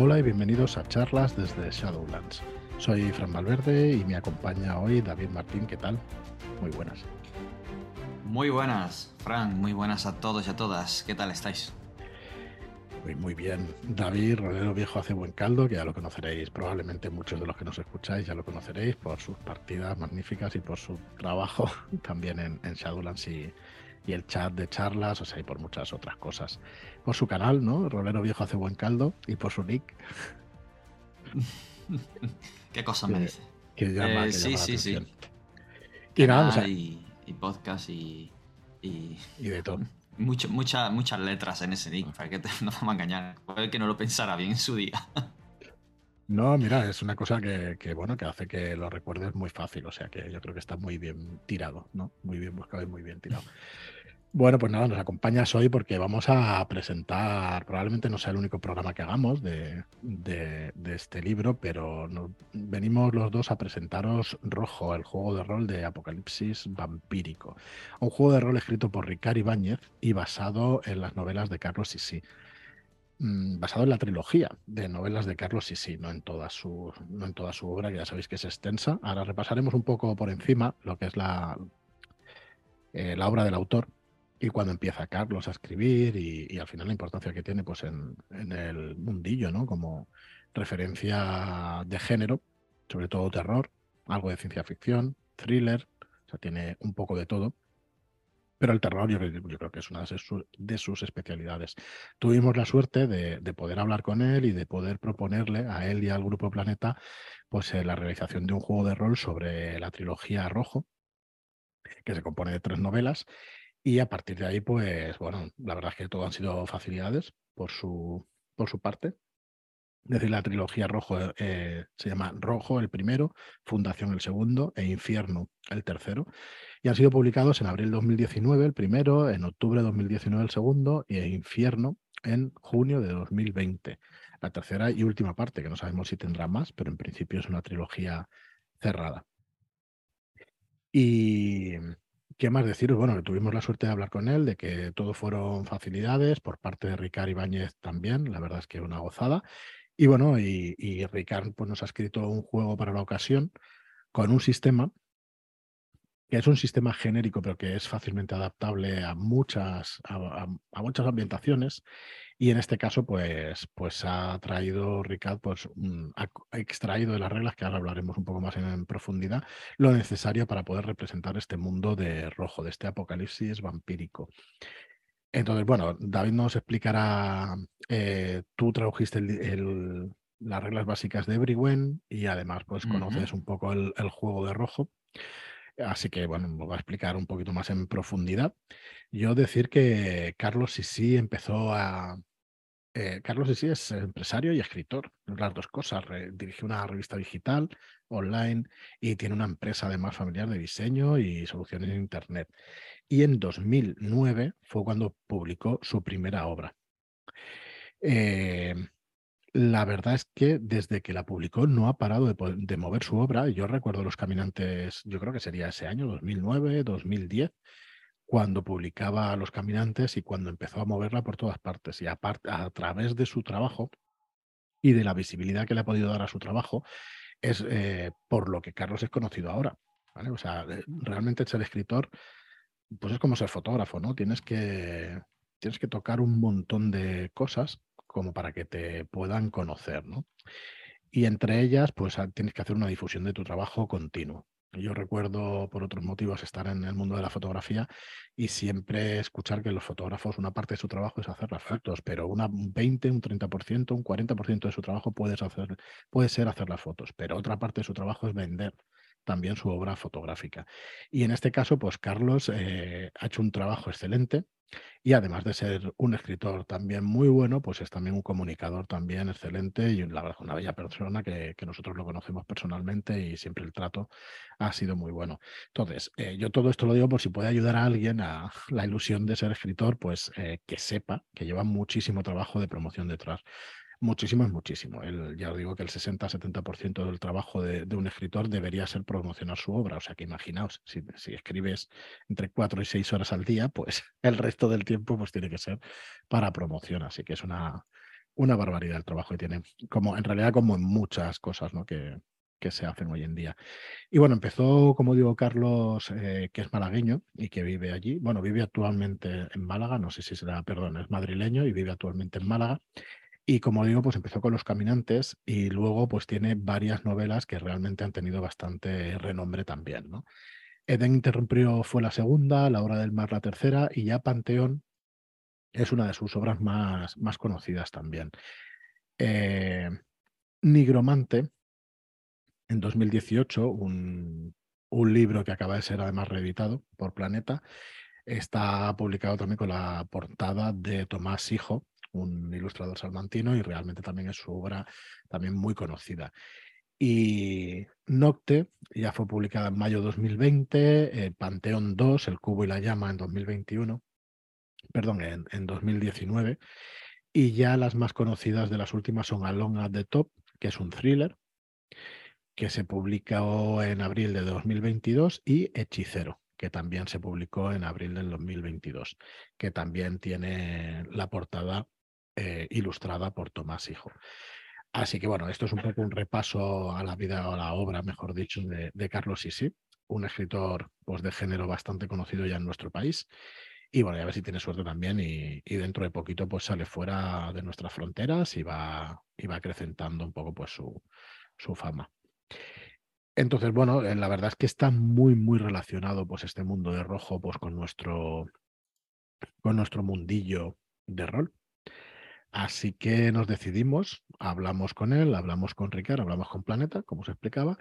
Hola y bienvenidos a charlas desde Shadowlands. Soy Fran Valverde y me acompaña hoy David Martín. ¿Qué tal? Muy buenas. Muy buenas, Fran. Muy buenas a todos y a todas. ¿Qué tal estáis? Muy, muy bien. David, Rodero Viejo hace buen caldo, que ya lo conoceréis. Probablemente muchos de los que nos escucháis ya lo conoceréis por sus partidas magníficas y por su trabajo también en, Shadowlands y, y el chat de charlas, o sea, y por muchas otras cosas. Por su canal, ¿no? Rolero Viejo hace buen caldo y por su nick. ¿Qué cosa me dice? Que llama, eh, sí, sí, sí. Y nada, o sea, y, podcast y, y, de todo. Mucho, muchas letras en ese nick, para que te, no vamos a engañar. Puede que no lo pensara bien en su día. No, mira, es una cosa que, que, bueno, que hace que lo recuerdes muy fácil. O sea que yo creo que está muy bien tirado, ¿no? Muy bien buscado y muy bien tirado. Bueno, pues nada, nos acompañas hoy porque vamos a presentar, probablemente no sea el único programa que hagamos de, este libro, pero venimos los dos a presentaros Rojo, el juego de rol de Apocalipsis Vampírico. Un juego de rol escrito por Ricard Ibáñez y basado en las novelas de Carlos Sisi. Mm, basado en la trilogía de novelas de Carlos Sisi, no en toda su, no en toda su obra, que ya sabéis que es extensa. Ahora repasaremos un poco por encima lo que es la, eh, la obra del autor y cuando empieza Carlos a escribir y, al final la importancia que tiene pues en, el mundillo, ¿no? Como referencia de género, sobre todo terror, algo de ciencia ficción, thriller, o sea, tiene un poco de todo. Pero el terror yo, creo que es una de sus, especialidades. Tuvimos la suerte de, poder hablar con él y de poder proponerle a él y al Grupo Planeta pues, eh, la realización de un juego de rol sobre la trilogía Rojo, que se compone de tres novelas y a partir de ahí, pues bueno, la verdad es que todo han sido facilidades por su, por su parte. Es decir, la trilogía Rojo eh, se llama Rojo el primero, Fundación el segundo e Infierno el tercero. Y han sido publicados en abril de 2019 el primero, en octubre de 2019 el segundo y Infierno en junio de 2020. La tercera y última parte, que no sabemos si tendrá más, pero en principio es una trilogía cerrada. Y, ¿Qué más deciros? Bueno, que tuvimos la suerte de hablar con él, de que todo fueron facilidades, por parte de Ricard Ibáñez también, la verdad es que una gozada. Y bueno, y, Ricard pues, nos ha escrito un juego para la ocasión con un sistema que es un sistema genérico, pero que es fácilmente adaptable a muchas, a, muchas ambientaciones. Y en este caso, pues, pues ha traído Ricard, pues ha extraído de las reglas, que ahora hablaremos un poco más en, profundidad, lo necesario para poder representar este mundo de rojo, de este apocalipsis vampírico. Entonces, bueno, David nos explicará, eh, tú tradujiste las reglas básicas de Everywhen y además pues conoces un poco el, el juego de rojo. Así que, bueno, me voy a explicar un poquito más en profundidad. Yo decir que Carlos Sisi empezó a... Eh, Carlos Sisi es empresario y escritor, las dos cosas. dirige una revista digital, online, y tiene una empresa además familiar de diseño y soluciones en Internet. Y en 2009 fue cuando publicó su primera obra. Eh, la verdad es que desde que la publicó no ha parado de, mover su obra. Yo recuerdo Los Caminantes, yo creo que sería ese año, 2009, 2010, cuando publicaba Los Caminantes y cuando empezó a moverla por todas partes. Y a, a través de su trabajo y de la visibilidad que le ha podido dar a su trabajo, es eh, por lo que Carlos es conocido ahora. O sea, realmente ser escritor, pues es como ser fotógrafo, ¿no? Tienes que, tienes que tocar un montón de cosas como para que te puedan conocer, ¿no? Y entre ellas, pues ah, tienes que hacer una difusión de tu trabajo continuo. Yo recuerdo por otros motivos estar en el mundo de la fotografía y siempre escuchar que los fotógrafos una parte de su trabajo es hacer las fotos, pero una, un 20, un 30%, un 40% de su trabajo puedes hacer, puede ser hacer las fotos, pero otra parte de su trabajo es vender también su obra fotográfica. Y en este caso, pues Carlos eh, ha hecho un trabajo excelente y además de ser un escritor también muy bueno, pues es también un comunicador también excelente y la verdad una bella persona que, nosotros lo conocemos personalmente y siempre el trato ha sido muy bueno. Entonces, eh, yo todo esto lo digo por si puede ayudar a alguien a la ilusión de ser escritor, pues eh, que sepa que lleva muchísimo trabajo de promoción detrás. Muchísimo es muchísimo. Ya os digo que el 60-70% del trabajo de, un escritor debería ser promocionar su obra. O sea que imaginaos, si, escribes entre cuatro y seis horas al día, pues el resto del tiempo pues tiene que ser para promoción. Así que es una, una barbaridad el trabajo que tiene, como en realidad como en muchas cosas ¿no? que, que se hacen hoy en día. Y bueno, empezó, como digo, Carlos, eh, que es malagueño y que vive allí. Bueno, vive actualmente en Málaga, no sé si será, perdón, es madrileño y vive actualmente en Málaga. Y como digo, pues empezó con Los Caminantes y luego pues tiene varias novelas que realmente han tenido bastante renombre también, ¿no? Eden Interrumpió fue la segunda, La Hora del Mar la tercera y ya Panteón es una de sus obras más, más conocidas también. Eh, Nigromante, en 2018, un, un libro que acaba de ser además reeditado por Planeta, está publicado también con la portada de Tomás Hijo, un ilustrador salmantino, y realmente también es su obra también muy conocida. Y Nocte ya fue publicada en mayo de 2020, eh, Panteón 2, El Cubo y la Llama en 2021, perdón, en, en 2019. Y ya las más conocidas de las últimas son Along at the Top, que es un thriller, que se publicó en abril de 2022, y Hechicero, que también se publicó en abril del 2022, que también tiene la portada eh, ilustrada por Tomás Hijo. Así que bueno, esto es un poco un repaso a la vida o a la obra, mejor dicho, de, Carlos Sisi, un escritor pues, de género bastante conocido ya en nuestro país. Y bueno, a ver si tiene suerte también y, dentro de poquito pues sale fuera de nuestras fronteras y va, y va acrecentando un poco pues su, su fama. Entonces, bueno, eh, la verdad es que está muy, muy relacionado pues este mundo de rojo pues con nuestro, con nuestro mundillo de rol. Así que nos decidimos, hablamos con él, hablamos con Ricardo, hablamos con Planeta, como se explicaba,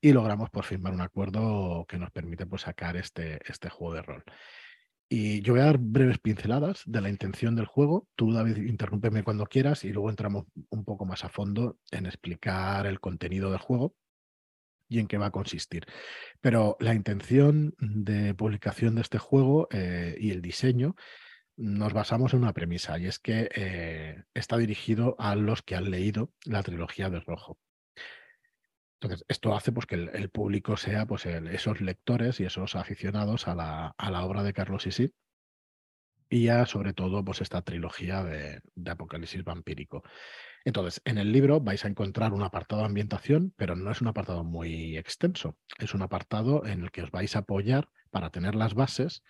y logramos por firmar un acuerdo que nos permite pues, sacar este, este juego de rol. Y yo voy a dar breves pinceladas de la intención del juego. Tú, David, interrúmpeme cuando quieras y luego entramos un poco más a fondo en explicar el contenido del juego y en qué va a consistir. Pero la intención de publicación de este juego eh, y el diseño nos basamos en una premisa y es que eh, está dirigido a los que han leído la trilogía de Rojo. Entonces, esto hace pues, que el, público sea pues, esos lectores y esos aficionados a la, a la obra de Carlos Isir y ya sobre todo pues, esta trilogía de, de Apocalipsis vampírico. Entonces, en el libro vais a encontrar un apartado de ambientación, pero no es un apartado muy extenso. Es un apartado en el que os vais a apoyar para tener las bases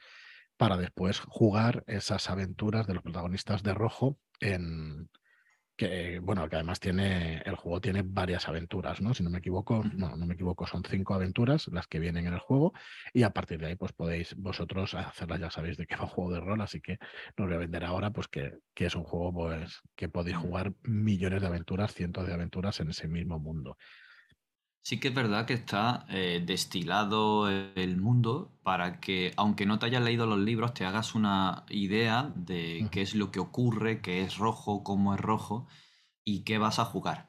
para después jugar esas aventuras de los protagonistas de rojo en, que bueno, que además tiene, el juego tiene varias aventuras, ¿no? Si no me equivoco, no, no me equivoco, son cinco aventuras las que vienen en el juego y a partir de ahí pues podéis vosotros hacerlas, ya sabéis de qué va un juego de rol, así que no os voy a vender ahora pues que, que es un juego pues que podéis jugar millones de aventuras, cientos de aventuras en ese mismo mundo. Sí que es verdad que está eh, destilado el mundo para que, aunque no te hayas leído los libros, te hagas una idea de qué es lo que ocurre, qué es rojo, cómo es rojo y qué vas a jugar.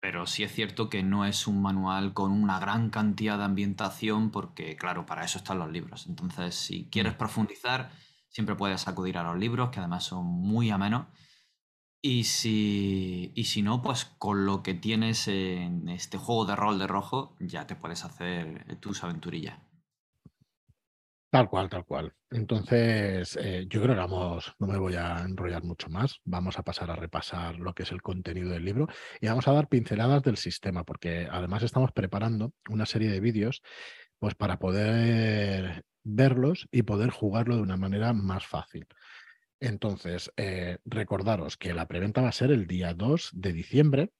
Pero sí es cierto que no es un manual con una gran cantidad de ambientación porque, claro, para eso están los libros. Entonces, si quieres profundizar, siempre puedes acudir a los libros, que además son muy amenos y si, y si no, pues con lo que tienes en este juego de rol de rojo, ya te puedes hacer tus aventurillas. Tal cual, tal cual. Entonces, eh, yo creo que vamos, no me voy a enrollar mucho más. Vamos a pasar a repasar lo que es el contenido del libro y vamos a dar pinceladas del sistema, porque además estamos preparando una serie de vídeos pues para poder verlos y poder jugarlo de una manera más fácil. Entonces, eh, recordaros que la preventa va a ser el día 2 de diciembre,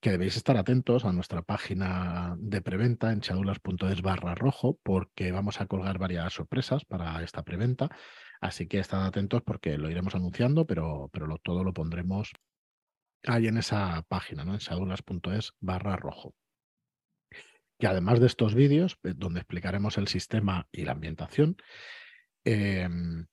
que debéis estar atentos a nuestra página de preventa en chadulas.es barra rojo, porque vamos a colgar varias sorpresas para esta preventa. Así que estad atentos porque lo iremos anunciando, pero, pero todo lo pondremos ahí en esa página, ¿no? en chadulas.es barra rojo. Y además de estos vídeos, eh, donde explicaremos el sistema y la ambientación, em,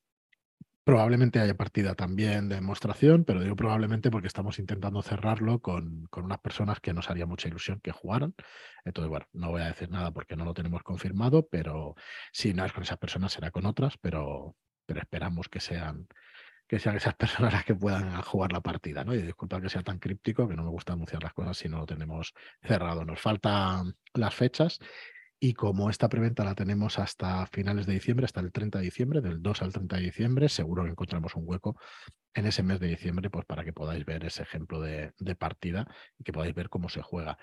Probablemente haya partida también de demostración, pero digo probablemente porque estamos intentando cerrarlo con, con, unas personas que nos haría mucha ilusión que jugaran. Entonces, bueno, no voy a decir nada porque no lo tenemos confirmado, pero si no es con esas personas será con otras, pero, pero esperamos que sean, que sean esas personas las que puedan jugar la partida, ¿no? Y disculpa que sea tan críptico, que no me gusta anunciar las cosas si no lo tenemos cerrado. Nos faltan las fechas Y como esta preventa la tenemos hasta finales de diciembre, hasta el 30 de diciembre, del 2 al 30 de diciembre, seguro que encontramos un hueco en ese mes de diciembre, pues para que podáis ver ese ejemplo de, partida y que podáis ver cómo se juega.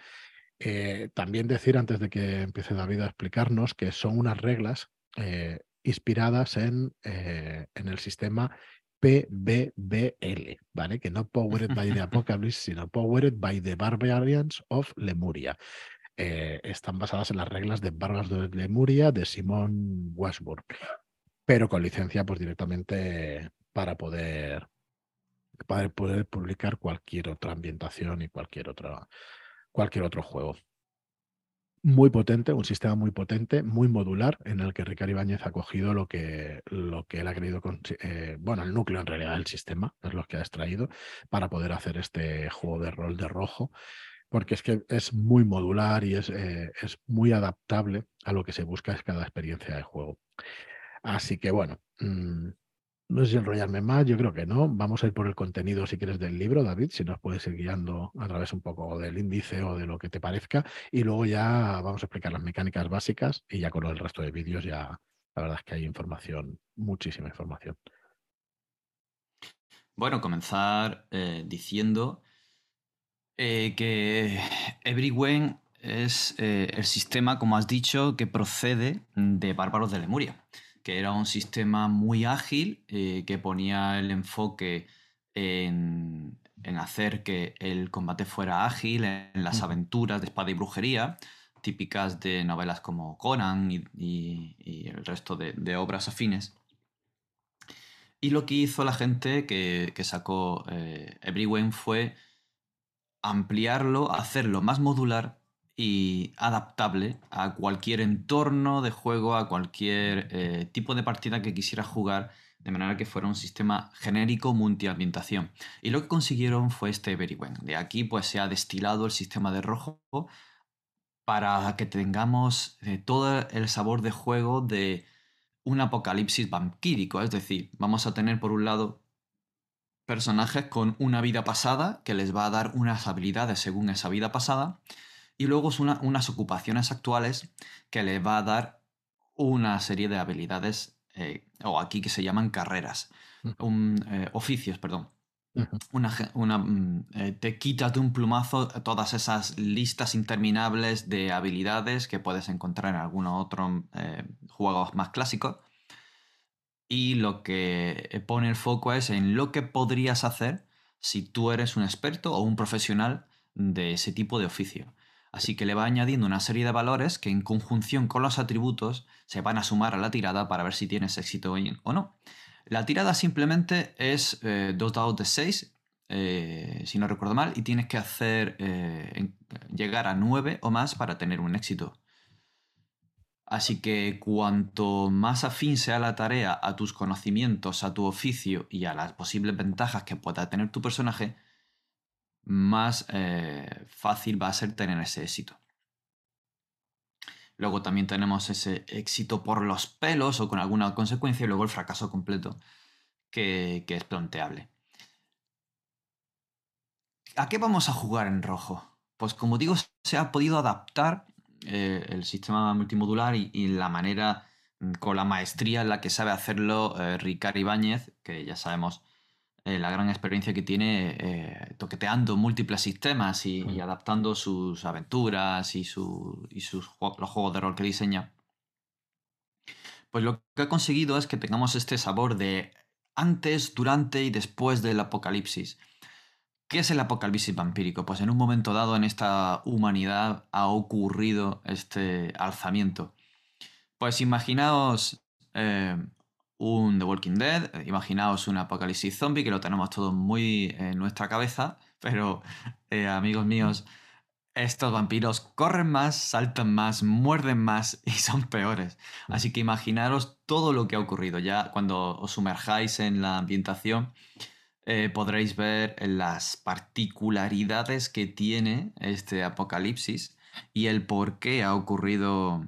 Eh, también decir, antes de que empiece David a explicarnos, que son unas reglas eh, inspiradas en, eh, en el sistema PBBL, ¿vale? Que no Powered by the Apocalypse, sino Powered by the Barbarians of Lemuria. Eh, están basadas en las reglas de Barbas de Lemuria de Simon Washburn, pero con licencia pues directamente para poder, para poder publicar cualquier otra ambientación y cualquier, otra, cualquier otro juego. Muy potente, un sistema muy potente, muy modular, en el que Ricardo Ibáñez ha cogido lo que, lo que él ha querido, eh, bueno, el núcleo en realidad del sistema, es lo que ha extraído, para poder hacer este juego de rol de rojo, porque es que es muy modular y es, eh, es muy adaptable a lo que se busca en cada experiencia de juego. Así que bueno, mm, no sé si enrollarme más, yo creo que no. Vamos a ir por el contenido, si quieres, del libro, David, si nos puedes ir guiando a través un poco del índice o de lo que te parezca. Y luego ya vamos a explicar las mecánicas básicas y ya con el resto de vídeos ya la verdad es que hay información, muchísima información. Bueno, comenzar eh, diciendo eh, que Everywhen es eh, el sistema, como has dicho, que procede de Bárbaros de Lemuria que era un sistema muy ágil eh, que ponía el enfoque en, hacer que el combate fuera ágil, en, las aventuras de espada y brujería, típicas de novelas como Conan y, el resto de, obras afines. Y lo que hizo la gente que, sacó eh, Everywhen fue ampliarlo, hacerlo más modular y adaptable a cualquier entorno de juego, a cualquier eh, tipo de partida que quisiera jugar, de manera que fuera un sistema genérico multiambientación. Y lo que consiguieron fue este Very De aquí pues se ha destilado el sistema de rojo para que tengamos eh, todo el sabor de juego de un apocalipsis vampírico. Es decir, vamos a tener por un lado personajes con una vida pasada que les va a dar unas habilidades según esa vida pasada y luego es unas ocupaciones actuales que le va a dar una serie de habilidades, eh, o aquí que se llaman carreras, eh, oficios, perdón. Una, mm, eh, te quitas de un plumazo todas esas listas interminables de habilidades que puedes encontrar en algunos otros juegos más clásicos. Y lo que pone el foco es en lo que podrías hacer si tú eres un experto o un profesional de ese tipo de oficio. Así que le va añadiendo una serie de valores que en conjunción con los atributos se van a sumar a la tirada para ver si tienes éxito o no. La tirada simplemente es eh, dos dados de 6, eh, si no recuerdo mal, y tienes que hacer eh, llegar a 9 o más para tener un éxito. Así que cuanto más afín sea la tarea a tus conocimientos, a tu oficio y a las posibles ventajas que pueda tener tu personaje, más eh, fácil va a ser tener ese éxito. Luego también tenemos ese éxito por los pelos o con alguna consecuencia y luego el fracaso completo que, es planteable. ¿A qué vamos a jugar en rojo? Pues como digo, se ha podido adaptar eh, el sistema multimodular y, la manera, mm, con la maestría en la que sabe hacerlo eh, Ricard Ibáñez, que ya sabemos eh, la gran experiencia que tiene eh, toqueteando múltiples sistemas y, mm. adaptando sus aventuras y, sus, los juegos de rol que diseña. Pues lo que ha conseguido es que tengamos este sabor de antes, durante y después del apocalipsis. ¿Qué es el apocalipsis vampírico? Pues en un momento dado en esta humanidad ha ocurrido este alzamiento. Pues imaginaos eh, un The Walking Dead, imaginaos un apocalipsis zombie, que lo tenemos todo muy en nuestra cabeza, pero eh, amigos míos, estos vampiros corren más, saltan más, muerden más y son peores. Así que imaginaros todo lo que ha ocurrido. Ya cuando os sumerjáis en la ambientación, eh, podréis ver las particularidades que tiene este apocalipsis y el por qué ha ocurrido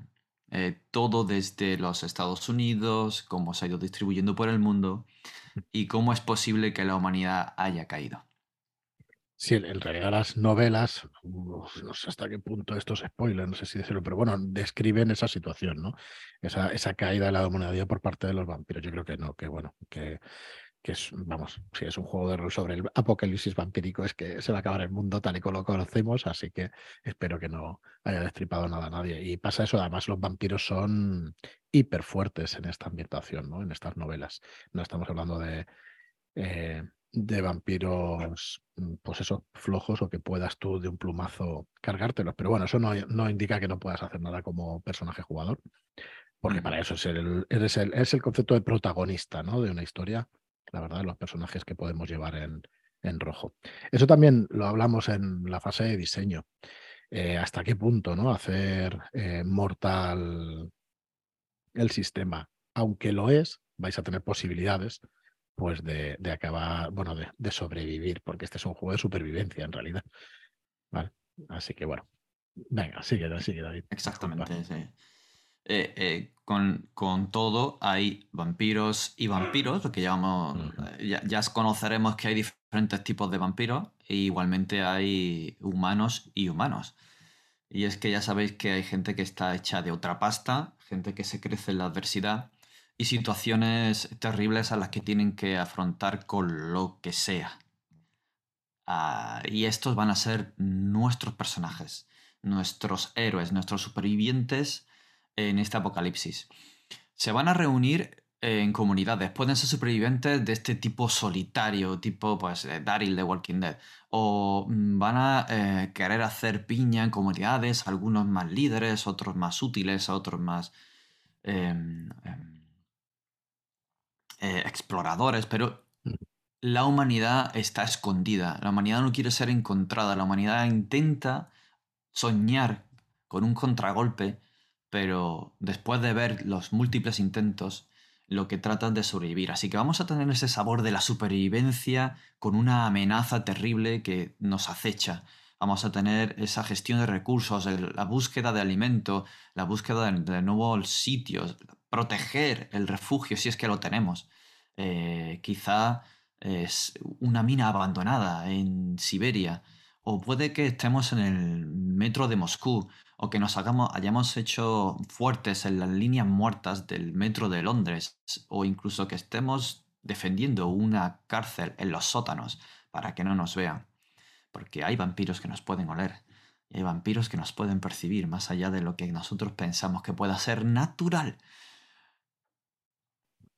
eh, todo desde los Estados Unidos, cómo se ha ido distribuyendo por el mundo y cómo es posible que la humanidad haya caído. Sí, en realidad las novelas, no sé hasta qué punto esto es spoiler, no sé si decirlo, pero bueno, describen esa situación, ¿no? Esa, esa caída de la humanidad por parte de los vampiros. Yo creo que no, que bueno, que, que es, vamos, si es un juego de rol sobre el apocalipsis vampírico, es que se va a acabar el mundo tal y como lo conocemos, así que espero que no haya destripado nada a nadie. Y pasa eso, además los vampiros son hiper fuertes en esta ambientación, ¿no? En estas novelas. No estamos hablando de... Eh, de vampiros, mm, pues eso, flojos o que puedas tú de un plumazo cargártelos. Pero bueno, eso no, no indica que no puedas hacer nada como personaje jugador, porque para eso es el, eres el, es el concepto de protagonista ¿no? de una historia, la verdad, los personajes que podemos llevar en, en rojo. Eso también lo hablamos en la fase de diseño. Eh, ¿Hasta qué punto no? hacer eh, mortal el sistema? Aunque lo es, vais a tener posibilidades pues de, acabar, bueno, de, sobrevivir, porque este es un juego de supervivencia en realidad. Vale, así que bueno, venga, sigue, sigue David. Exactamente, sí. Eh, eh, con, con, todo hay vampiros y vampiros, lo que llamamos, eh, ya, ya, conoceremos que hay diferentes tipos de vampiros e igualmente hay humanos y humanos. Y es que ya sabéis que hay gente que está hecha de otra pasta, gente que se crece en la adversidad y situaciones terribles a las que tienen que afrontar con lo que sea. Ah, y estos van a ser nuestros personajes, nuestros héroes, nuestros supervivientes en este apocalipsis. Se van a reunir en comunidades, pueden ser supervivientes de este tipo solitario, tipo pues Daryl de Walking Dead, o mm, van a eh, querer hacer piña en comunidades, algunos más líderes, otros más útiles, otros más... Em, em, eh, exploradores, pero la humanidad está escondida, la humanidad no quiere ser encontrada, la humanidad intenta soñar con un contragolpe, pero después de ver los múltiples intentos, lo que tratan de sobrevivir. Así que vamos a tener ese sabor de la supervivencia con una amenaza terrible que nos acecha. Vamos a tener esa gestión de recursos, la búsqueda de alimento, la búsqueda de nuevos sitios, proteger el refugio si es que lo tenemos. Eh, quizá es una mina abandonada en Siberia, o puede que estemos en el metro de Moscú, o que nos hagamos, hayamos hecho fuertes en las líneas muertas del metro de Londres, o incluso que estemos defendiendo una cárcel en los sótanos para que no nos vean. Porque hay vampiros que nos pueden oler, y hay vampiros que nos pueden percibir más allá de lo que nosotros pensamos que pueda ser natural.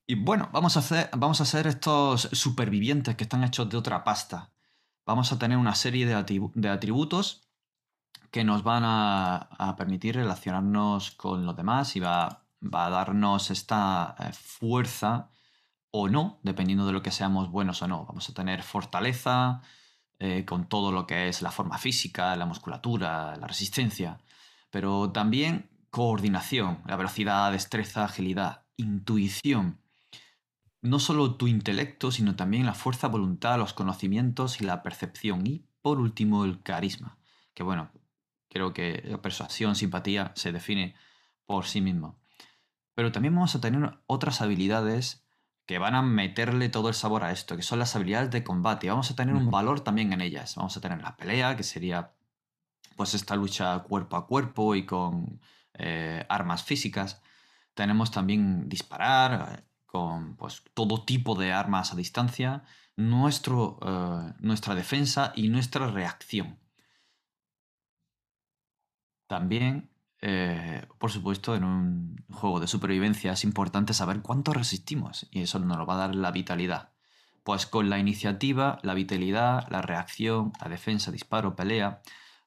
Y bueno, vamos a, hacer, vamos a hacer estos supervivientes que están hechos de otra pasta. Vamos a tener una serie de, atributos que nos van a, permitir relacionarnos con los demás y va, a darnos esta eh, fuerza o no, dependiendo de lo que seamos buenos o no. Vamos a tener fortaleza eh, con todo lo que es la forma física, la musculatura, la resistencia, pero también coordinación, la velocidad, destreza, agilidad, intuición no solo tu intelecto, sino también la fuerza voluntad, los conocimientos y la percepción. Y por último, el carisma, que bueno, creo que la persuasión, simpatía se define por sí mismo. Pero también vamos a tener otras habilidades que van a meterle todo el sabor a esto, que son las habilidades de combate. Vamos a tener un valor también en ellas. Vamos a tener la pelea, que sería pues esta lucha cuerpo a cuerpo y con eh, armas físicas. Tenemos también disparar, con pues, todo tipo de armas a distancia, nuestro, eh, nuestra defensa y nuestra reacción. También, eh, por supuesto, en un juego de supervivencia es importante saber cuánto resistimos y eso nos lo va a dar la vitalidad. Pues con la iniciativa, la vitalidad, la reacción, la defensa, disparo, pelea,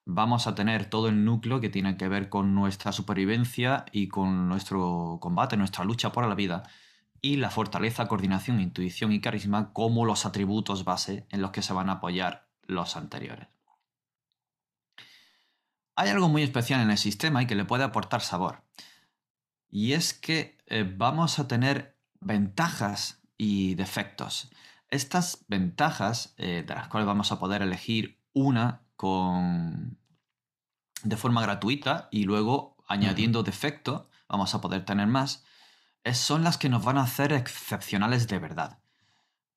vamos a tener todo el núcleo que tiene que ver con nuestra supervivencia y con nuestro combate, nuestra lucha por la vida y la fortaleza, coordinación, intuición y carisma como los atributos base en los que se van a apoyar los anteriores. Hay algo muy especial en el sistema y que le puede aportar sabor. Y es que eh, vamos a tener ventajas y defectos. Estas ventajas, eh, de las cuales vamos a poder elegir una con... de forma gratuita y luego añadiendo defecto, vamos a poder tener más son las que nos van a hacer excepcionales de verdad.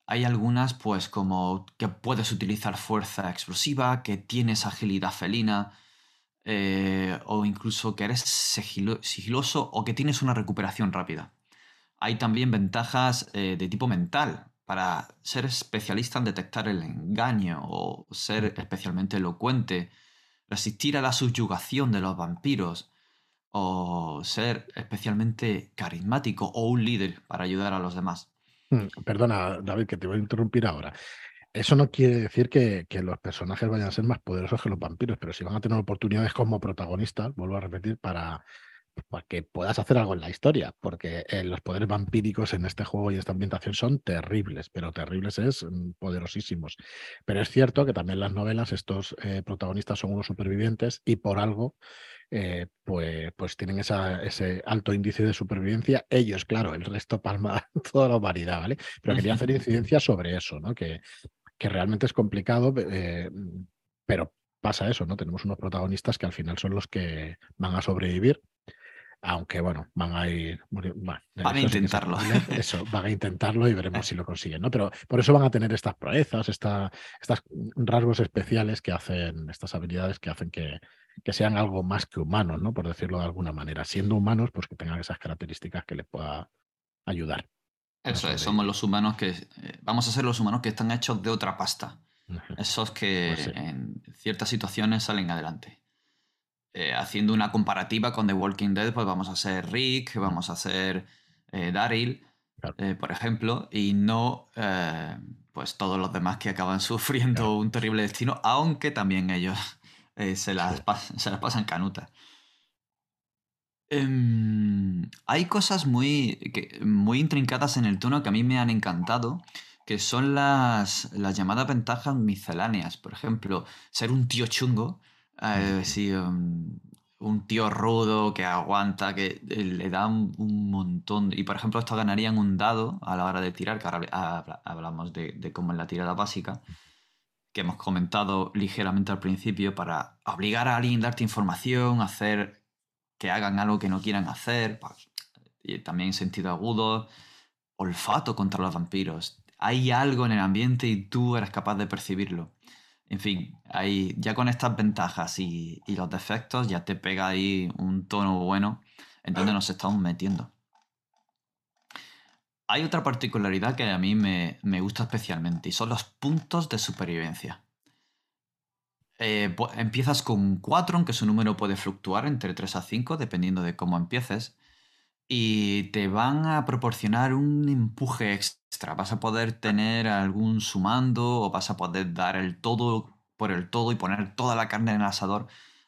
Hay algunas, pues, como que puedes utilizar fuerza explosiva, que tienes agilidad felina, eh, o incluso que eres sigiloso o que tienes una recuperación rápida. Hay también ventajas eh, de tipo mental para ser especialista en detectar el engaño o ser especialmente elocuente, resistir a la subyugación de los vampiros o ser especialmente carismático o un líder para ayudar a los demás. Mm, perdona, David, que te voy a interrumpir ahora. Eso no quiere decir que, los personajes vayan a ser más poderosos que los vampiros, pero si van a tener oportunidades como protagonistas, vuelvo a repetir, para, que puedas hacer algo en la historia, porque eh, los poderes vampíricos en este juego y esta ambientación son terribles, pero terribles es mm, poderosísimos. Pero es cierto que también en las novelas estos eh, protagonistas son unos supervivientes y por algo eh, pues, pues tienen ese alto índice de supervivencia. Ellos, claro, el resto palma toda la humanidad, ¿vale? Pero quería hacer incidencia sobre eso, ¿no? Que, que realmente es complicado, eh, pero pasa eso, ¿no? Tenemos unos protagonistas que al final son los que van a sobrevivir, aunque bueno, van a ir... van a intentarlo. eso, van a intentarlo y veremos si lo consiguen, ¿no? Pero por eso van a tener estas proezas, estos rasgos especiales que hacen, estas habilidades que hacen que, que sean algo más que humanos, ¿no? Por decirlo de alguna manera. Siendo humanos, pues que tengan esas características que les pueda ayudar. Eso es, somos los humanos que. Eh, vamos a ser los humanos que están hechos de otra pasta. Esos que pues en ciertas situaciones salen adelante. Eh, haciendo una comparativa con The Walking Dead, pues vamos a ser Rick, vamos a ser eh, Daryl, por ejemplo, y no pues todos los demás que acaban sufriendo un terrible destino, aunque también ellos se, las se las pasan canutas. Em, hay cosas muy, muy intrincadas en el tono que a mí me han encantado, que son las, las llamadas ventajas misceláneas. Por ejemplo, ser un tío chungo, eh, um, un tío rudo que aguanta, que eh, le da un, montón. Y por ejemplo, esto ganarían un dado a la hora de tirar, que ahora hablamos de, de cómo es la tirada básica que hemos comentado ligeramente al principio, para obligar a alguien a darte información, hacer que hagan algo que no quieran hacer, y también sentido agudo, olfato contra los vampiros. Hay algo en el ambiente y tú eres capaz de percibirlo. En fin, hay, ya con estas ventajas y, los defectos ya te pega ahí un tono bueno en donde nos estamos metiendo. Hay otra particularidad que a mí me, me gusta especialmente y son los puntos de supervivencia. Eh, empiezas con 4, aunque su número puede fluctuar entre 3 a 5, dependiendo de cómo empieces. Y te van a proporcionar un empuje extra. Vas a poder tener algún sumando o vas a poder dar el todo por el todo y poner toda la carne en el asador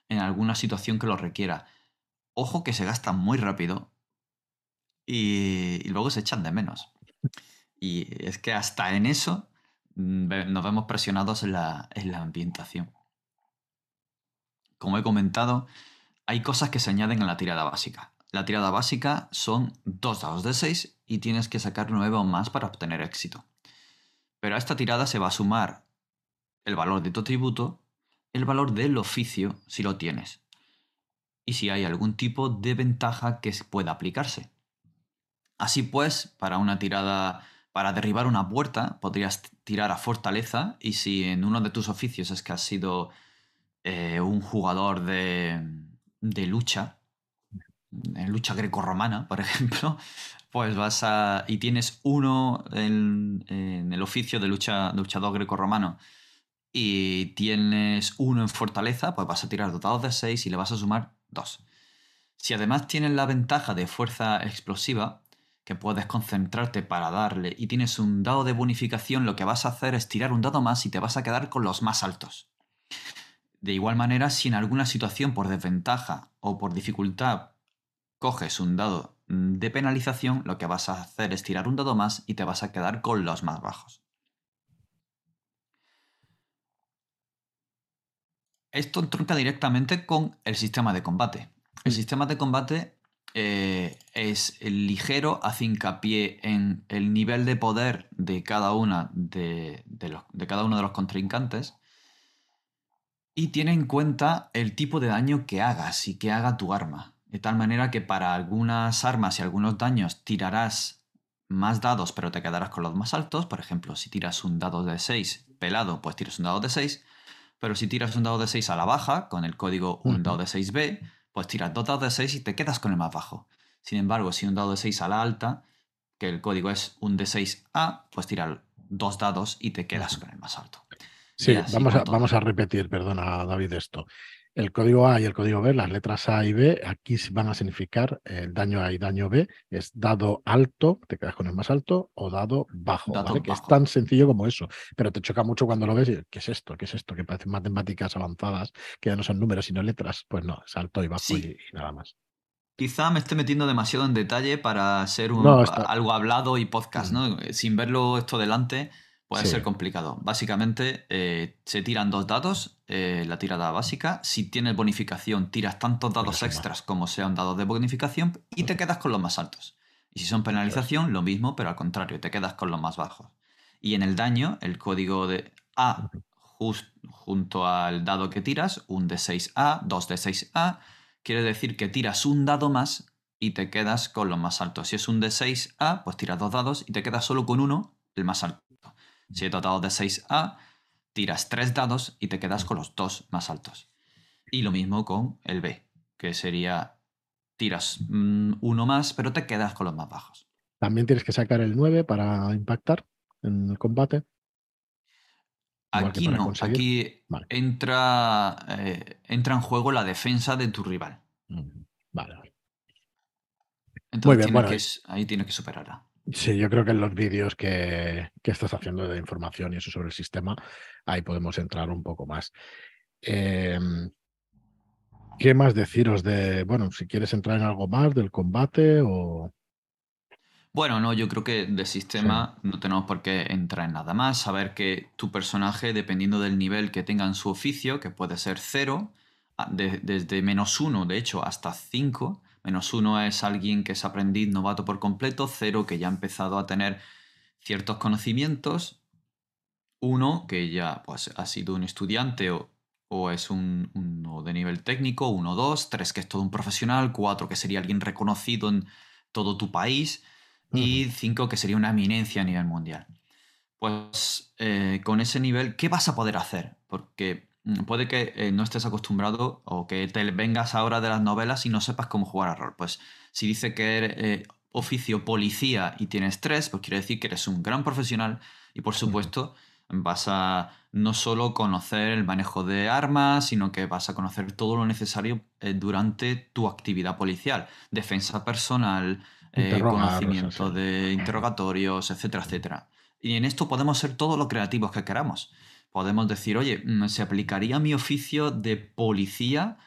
en alguna situación que lo requiera. Ojo que se gastan muy rápido y, luego se echan de menos. Y es que hasta en eso mm, nos vemos presionados en la ambientación como he comentado, hay cosas que se añaden a la tirada básica. La tirada básica son dos dados de 6 y tienes que sacar 9 o más para obtener éxito. Pero a esta tirada se va a sumar el valor de tu atributo, el valor del oficio si lo tienes, y si hay algún tipo de ventaja que pueda aplicarse. Así pues, para una tirada para derribar una puerta, podrías tirar a fortaleza y si en uno de tus oficios es que has sido eh, un jugador de, de lucha, en lucha grecorromana, por ejemplo, pues vas a. y tienes uno en, el oficio de lucha, luchador grecorromano y tienes uno en fortaleza, pues vas a tirar dotados de 6 y le vas a sumar 2. Si además tienes la ventaja de fuerza explosiva, que puedes concentrarte para darle, y tienes un dado de bonificación, lo que vas a hacer es tirar un dado más y te vas a quedar con los más altos. De igual manera, si en alguna situación por desventaja o por dificultad coges un dado de penalización, lo que vas a hacer es tirar un dado más y te vas a quedar con los más bajos. Esto entronca directamente con el sistema de combate. El sistema de combate eh, es ligero, hace hincapié en el nivel de poder de cada, una de, de cada uno de los contrincantes y tiene en cuenta el tipo de daño que hagas y que haga tu arma. De tal manera que para algunas armas y algunos daños tirarás más dados, pero te quedarás con los más altos. Por ejemplo, si tiras un dado de 6 pelado, pues tiras un dado de 6. Pero si tiras un dado de 6 a la baja, con el código un dado de 6b, pues tiras dos dados de 6 y te quedas con el más bajo. Sin embargo, si un dado de 6 a la alta, que el código es un de 6a, pues tiras dos dados y te quedas con el más alto. Sí, vamos a, vamos a repetir, perdona David, esto. El código A y el código B, las letras A y B, aquí van a significar el daño A y daño B. Es dado alto, te quedas con el más alto, o dado bajo, Que es tan sencillo como eso. Pero te choca mucho cuando lo ves y ¿qué es esto? ¿Qué es esto? Que parecen matemáticas avanzadas, que ya no son números, sino letras. Pues no, es alto y bajo y, nada más. Quizá me esté metiendo demasiado en detalle para ser un, algo hablado y podcast, mm. ¿no? Sin verlo esto delante, Puede ser complicado. Básicamente, eh, se tiran dos dados, eh, la tirada básica. Si tienes bonificación, tiras tantos dados extras como sean dados de bonificación y te quedas con los más altos. Y si son penalización, lo mismo, pero al contrario, te quedas con los más bajos. Y en el daño, el código de A junto al dado que tiras, un de 6A, 2 de 6A, quiere decir que tiras un dado más y te quedas con los más altos. Si es un de 6A, pues tiras dos dados y te quedas solo con uno, el más alto. Si he dado de 6A, tiras 3 dados y te quedas con los dos más altos. Y lo mismo con el B, que sería tiras mm, uno más, pero te quedas con los más bajos. También tienes que sacar el 9 para impactar en el combate. Aquí no, aquí entra, eh, entra en juego la defensa de tu rival. Vale, vale. Entonces ahí tienes que superarla. Sí, yo creo que en los vídeos que, estás haciendo de información y eso sobre el sistema, ahí podemos entrar un poco más. Em, ¿Qué más deciros de, bueno, si quieres entrar en algo más del combate o... Bueno, no, yo creo que de sistema no tenemos por qué entrar en nada más. Saber que tu personaje, dependiendo del nivel que tenga en su oficio, que puede ser cero, desde menos uno, de hecho, hasta cinco, Menos uno es alguien que es aprendiz novato por completo, cero que ya ha empezado a tener ciertos conocimientos, uno que ya pues, ha sido un estudiante o, es un, uno de nivel técnico, uno, dos, tres que es todo un profesional, cuatro que sería alguien reconocido en todo tu país y cinco que sería una eminencia a nivel mundial. Pues eh, con ese nivel, ¿qué vas a poder hacer? Porque puede que eh, no estés acostumbrado o que te vengas ahora de las novelas y no sepas cómo jugar a rol. Pues si dice que eres eh, oficio policía y tienes tres, pues quiere decir que eres un gran profesional y por supuesto vas a no solo conocer el manejo de armas, sino que vas a conocer todo lo necesario eh, durante tu actividad policial. Defensa personal, conocimiento de interrogatorios, etcétera, etcétera. Y en esto podemos ser todos los creativos que queramos podemos decir, oye, mm, ¿se aplicaría mi oficio de policía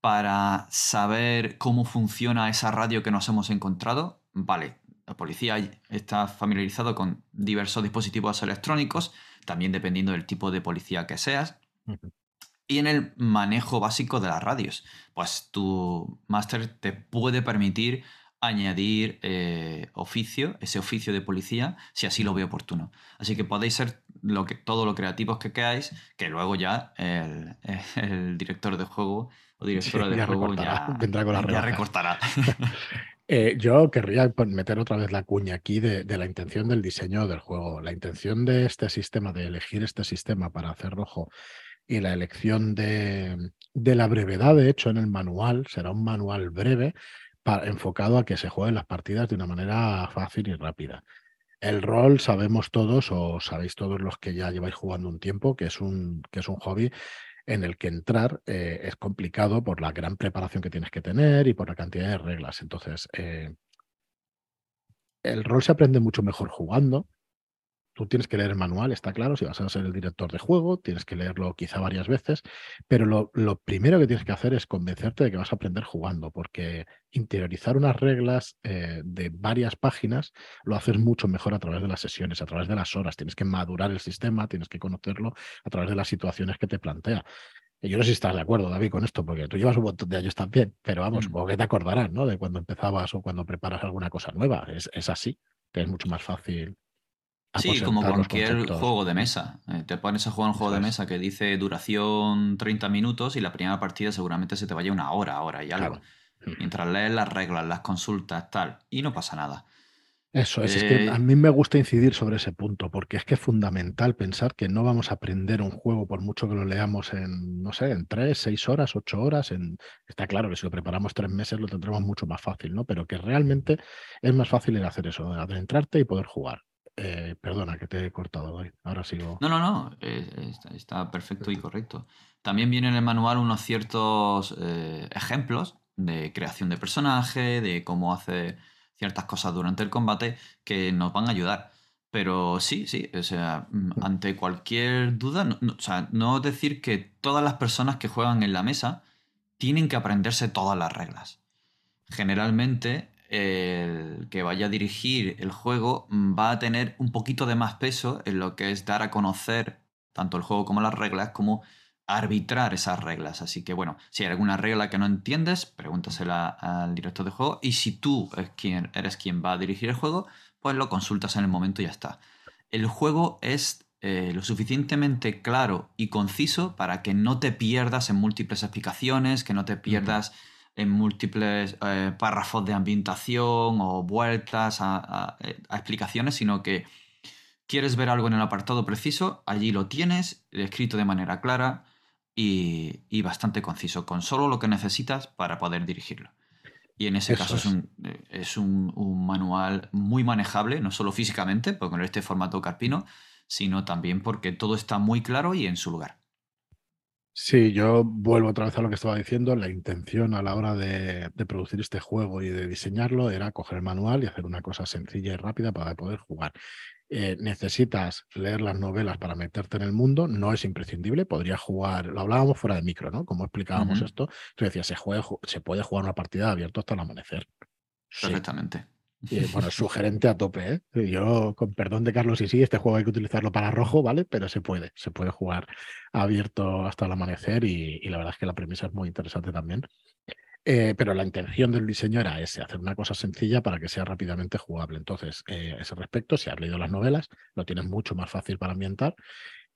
para saber cómo funciona esa radio que nos hemos encontrado? Vale, la policía está familiarizado con diversos dispositivos electrónicos, también dependiendo del tipo de policía que seas. Y en el manejo básico de las radios, pues tu máster te puede permitir añadir eh, oficio, ese oficio de policía, si así lo ve oportuno. Así que podéis ser lo que, todo lo creativos que queráis, que luego ya el, director de juego o directora de juego ya, recortará. Eh, yo querría meter otra vez la cuña aquí de, la intención del diseño del juego. La intención de este sistema, de elegir este sistema para hacer rojo y la elección de, de la brevedad, de hecho, en el manual, será un manual breve enfocado a que se jueguen las partidas de una manera fácil y rápida. El rol sabemos todos, o sabéis todos los que ya lleváis jugando un tiempo, que es un, que es un hobby en el que entrar eh, es complicado por la gran preparación que tienes que tener y por la cantidad de reglas. Entonces, eh, el rol se aprende mucho mejor jugando Tú tienes que leer el manual, está claro, si vas a ser el director de juego, tienes que leerlo quizá varias veces, pero lo, primero que tienes que hacer es convencerte de que vas a aprender jugando, porque interiorizar unas reglas eh, de varias páginas lo haces mucho mejor a través de las sesiones, a través de las horas, tienes que madurar el sistema, tienes que conocerlo a través de las situaciones que te plantea. Y yo no sé si estás de acuerdo, David, con esto, porque tú llevas un montón de años también, pero vamos, mm. que te acordarás, ¿no? De cuando empezabas o cuando preparas alguna cosa nueva. Es, es así, que es mucho más fácil Sí, como cualquier juego de mesa. Eh, te pones a jugar un juego de mesa que dice duración 30 minutos y la primera partida seguramente se te vaya una hora, hora y algo. Mientras lees las reglas, las consultas, tal, y no pasa nada. Eso es, es que a Eh, mí me gusta incidir sobre ese punto, porque es que es fundamental pensar que no vamos a aprender un juego por mucho que lo leamos en, no sé, en tres, seis horas, ocho horas. En... Está claro que si lo preparamos tres meses lo tendremos mucho más fácil, ¿no? Pero que realmente es más fácil el hacer eso, adentrarte y poder jugar. Eh, perdona que te he cortado hoy. Ahora sigo. No, no, no, eh, está, está perfecto y correcto. También viene en el manual unos ciertos eh, ejemplos de creación de personaje, de cómo hacer ciertas cosas durante el combate que nos van a ayudar. Pero sí, sí, o sea, mm, ante cualquier duda, no, no- o sea, no decir que todas las personas que juegan en la mesa tienen que aprenderse todas las reglas. Generalmente, el que vaya a dirigir el juego mm, va a tener un poquito de más peso en lo que es dar a conocer tanto el juego como las reglas, como arbitrar esas reglas. Así que bueno, si hay alguna regla que no entiendes, pregúntasela al director de juego y si tú es quien, eres quien va a dirigir el juego, pues lo consultas en el momento y ya está. El juego es eh, lo suficientemente claro y conciso para que no te pierdas en múltiples explicaciones, que no te pierdas en múltiples eh, párrafos de ambientación o vueltas a, a- eh, a explicaciones, sino que quieres ver algo en el apartado preciso, allí lo tienes, escrito de manera clara y, y bastante conciso, con solo lo que necesitas para poder dirigirlo. Y en ese Eso caso es, es. un, eh, es un- un manual muy manejable, no solo físicamente, porque con este formato carpino, sino también porque todo está muy claro y en su lugar. Sí, yo vuelvo otra vez a lo que estaba diciendo. La intención a la hora de, de producir este juego y de diseñarlo era coger el manual y hacer una cosa sencilla y rápida para poder jugar. Eh, necesitas leer las novelas para meterte en el mundo, no es imprescindible, podrías jugar, lo hablábamos fuera de micro, ¿no? Como explicábamos esto, tú decías, se, juega- se puede jugar una partida abierta hasta el amanecer. Sí, perfectamente. Y, bueno, es sugerente a tope, ¿eh? Yo, con perdón de Carlos, y sí, este juego hay que utilizarlo para rojo, ¿vale? Pero se puede, se puede jugar abierto hasta el amanecer y, y la verdad es que la premisa es muy interesante también. Eh, pero la intención del diseño era ese, hacer una cosa sencilla para que sea rápidamente jugable. Entonces, eh, a ese respecto, si has leído las novelas, lo tienes mucho más fácil para ambientar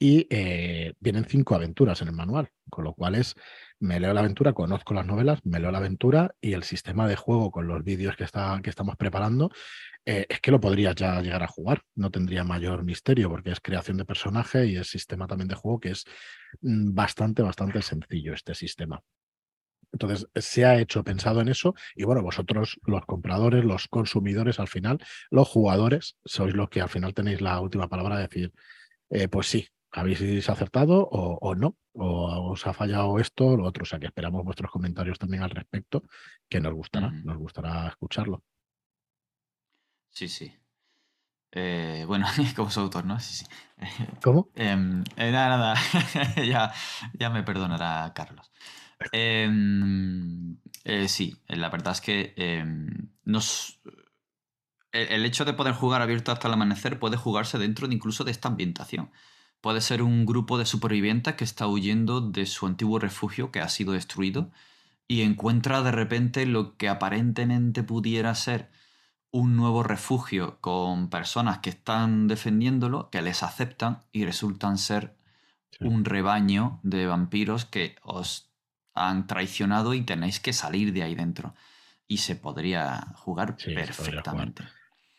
y eh, vienen cinco aventuras en el manual, con lo cual es, me leo la aventura, conozco las novelas, me leo la aventura y el sistema de juego con los vídeos que, está, que estamos preparando, eh, es que lo podrías ya llegar a jugar, no tendría mayor misterio porque es creación de personaje y es sistema también de juego que es mm, bastante, bastante sencillo este sistema. Entonces, se ha hecho pensado en eso y bueno, vosotros, los compradores, los consumidores, al final, los jugadores, sois los que al final tenéis la última palabra de decir, eh, pues sí, habéis acertado o, o no, o os ha fallado esto o lo otro. O sea que esperamos vuestros comentarios también al respecto, que nos gustará, nos gustará escucharlo. Sí, sí. Eh, bueno, como su autor, ¿no? Sí, sí. ¿Cómo? Em, eh, nada, nada. ya, ya me perdonará Carlos. Em, eh, sí, la verdad es que em, nos, el, el hecho de poder jugar abierto hasta el amanecer puede jugarse dentro de incluso de esta ambientación. Puede ser un grupo de supervivientes que está huyendo de su antiguo refugio que ha sido destruido y encuentra de repente lo que aparentemente pudiera ser un nuevo refugio con personas que están defendiéndolo, que les aceptan y resultan ser Sí. un rebaño de vampiros que os han traicionado y tenéis que salir de ahí dentro. Y se podría jugar Sí, se podría jugar. perfectamente.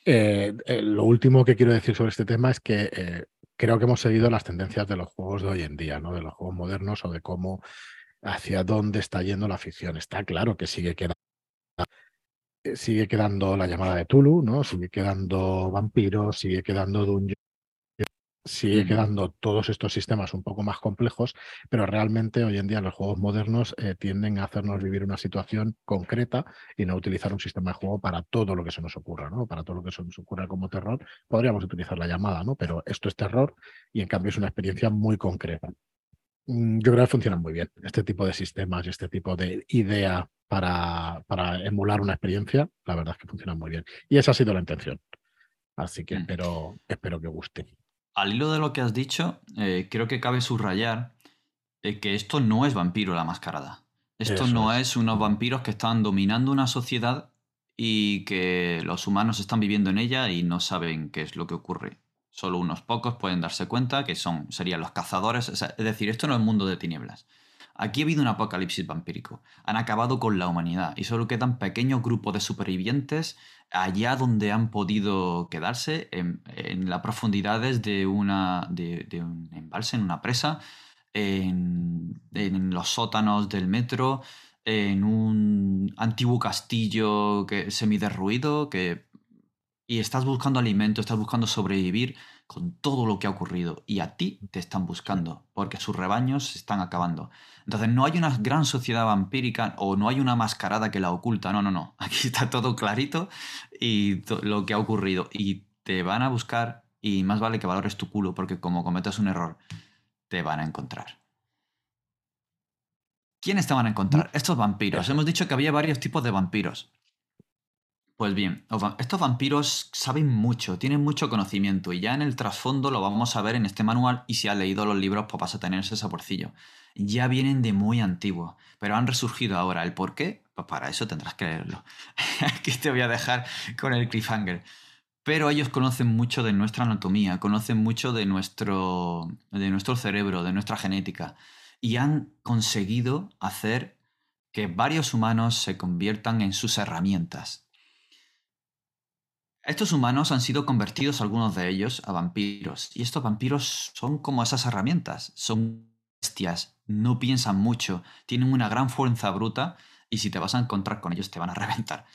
Eh, eh, lo último que quiero decir sobre este tema es que eh, creo que hemos seguido las tendencias de los juegos de hoy en día, ¿no? De los juegos modernos o de cómo, hacia dónde está yendo la ficción. Está claro que sigue quedando, eh, sigue quedando la llamada de Tulu, ¿no? Sigue quedando vampiros, sigue quedando Dungeon, sigue quedando todos estos sistemas un poco más complejos, pero realmente hoy en día los juegos modernos eh, tienden a hacernos vivir una situación concreta y no utilizar un sistema de juego para todo lo que se nos ocurra, ¿no? Para todo lo que se nos ocurra como terror, podríamos utilizar la llamada, ¿no? Pero esto es terror y en cambio es una experiencia muy concreta. Mm, Yo creo que funcionan muy bien este tipo de sistemas y este tipo de idea para, para emular una experiencia, la verdad es que funcionan muy bien. Y esa ha sido la intención. Así que Mm. espero, espero que guste. Al hilo de lo que has dicho, eh, creo que cabe subrayar eh, que esto no es vampiro la mascarada. Esto Eso no es. es unos vampiros que están dominando una sociedad y que los humanos están viviendo en ella y no saben qué es lo que ocurre. Solo unos pocos pueden darse cuenta que son, serían los cazadores. o sea, es decir, esto no es mundo de tinieblas. Aquí ha habido un apocalipsis vampírico. Han acabado con la humanidad y solo quedan pequeños grupos de supervivientes allá donde han podido quedarse, en, las profundidades de, una, de, un embalse, en una presa, en, los sótanos del metro, en un antiguo castillo que, semiderruido y estás buscando alimento, estás buscando sobrevivir con todo lo que ha ocurrido y a ti te están buscando porque sus rebaños se están acabando. Entonces no hay una gran sociedad vampírica o no hay una mascarada que la oculta, no, no, no. Aquí está todo clarito y lo que ha ocurrido y te van a buscar y más vale que valores tu culo porque como cometas un error te van a encontrar. ¿Quiénes te van a encontrar? Mm. Estos vampiros. Hemos dicho que había varios tipos de vampiros. Pues bien, estos vampiros saben mucho, tienen mucho conocimiento y ya en el trasfondo lo vamos a ver en este manual y si has leído los libros pues vas a tener ese saborcillo. Ya vienen de muy antiguo, pero han resurgido ahora. ¿El por qué? Pues para eso tendrás que leerlo. Aquí te voy a dejar con el cliffhanger. Pero ellos conocen mucho de nuestra anatomía, conocen mucho de nuestro, de nuestro cerebro, de nuestra genética y han conseguido hacer que varios humanos se conviertan en sus herramientas. Estos humanos han sido convertidos, algunos de ellos, a vampiros. Y estos vampiros son como esas herramientas. Son bestias, no piensan mucho, tienen una gran fuerza bruta y si te vas a encontrar con ellos te van a reventar.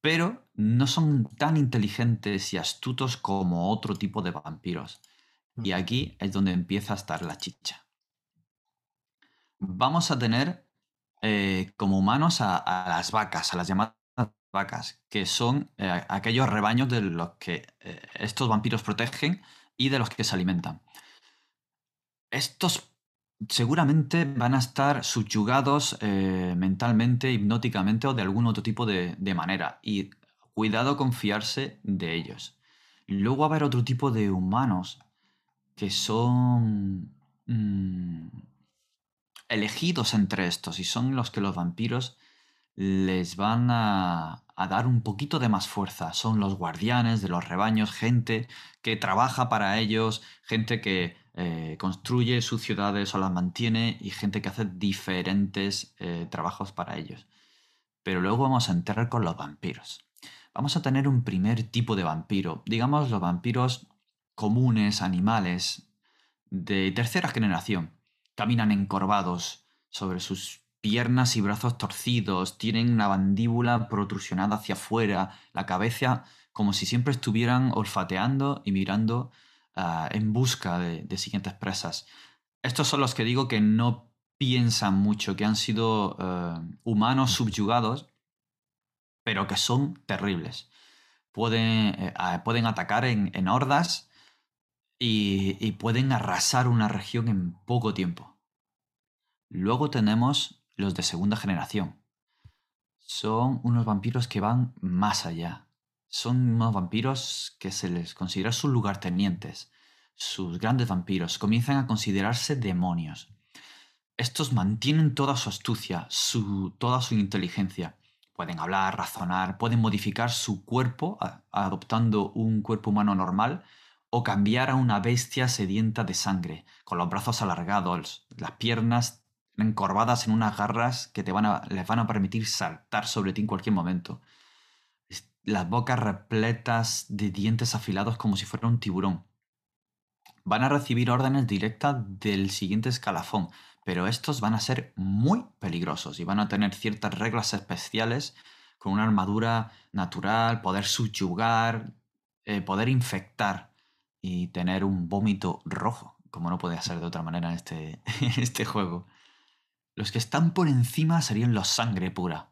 Pero no son tan inteligentes y astutos como otro tipo de vampiros. Y aquí es donde empieza a estar la chicha. Vamos a tener eh, como humanos a, las vacas, a las llamadas vacas, que son eh, aquellos rebaños de los que eh, estos vampiros protegen y de los que se alimentan. Estos seguramente van a estar subyugados eh, mentalmente, hipnóticamente o de algún otro tipo de, manera. Y cuidado con fiarse de ellos. Luego va a haber otro tipo de humanos que son mm, elegidos entre estos y son los que los vampiros les van a, dar un poquito de más fuerza. Son los guardianes de los rebaños, gente que trabaja para ellos, gente que eh, construye sus ciudades o las mantiene y gente que hace diferentes eh, trabajos para ellos. Pero luego vamos a entrar con los vampiros. Vamos a tener un primer tipo de vampiro, digamos los vampiros comunes, animales, de tercera generación. Caminan encorvados sobre sus piernas y brazos torcidos, tienen una mandíbula protrusionada hacia afuera, la cabeza como si siempre estuvieran olfateando y mirando ah, en busca de, siguientes presas. Estos son los que digo que no piensan mucho, que han sido eh, humanos subyugados, pero que son terribles. Pueden, eh, pueden atacar en, hordas y pueden arrasar una región en poco tiempo. Luego tenemos los de segunda generación. Son unos vampiros que van más allá. Son unos vampiros que se les considera sus lugartenientes. Sus grandes vampiros comienzan a considerarse demonios. Estos mantienen toda su astucia, su, toda su inteligencia. Pueden hablar, razonar, pueden modificar su cuerpo adoptando un cuerpo humano normal o cambiar a una bestia sedienta de sangre, con los brazos alargados, las piernas encorvadas en unas garras que te van a, les van a permitir saltar sobre ti en cualquier momento. Las bocas repletas de dientes afilados como si fuera un tiburón. Van a recibir órdenes directas del siguiente escalafón, pero estos van a ser muy peligrosos y van a tener ciertas reglas especiales con una armadura natural, poder subyugar, eh, poder infectar y tener un vómito rojo, como no puede ser de otra manera en este, en este juego. Los que están por encima serían los sangre pura.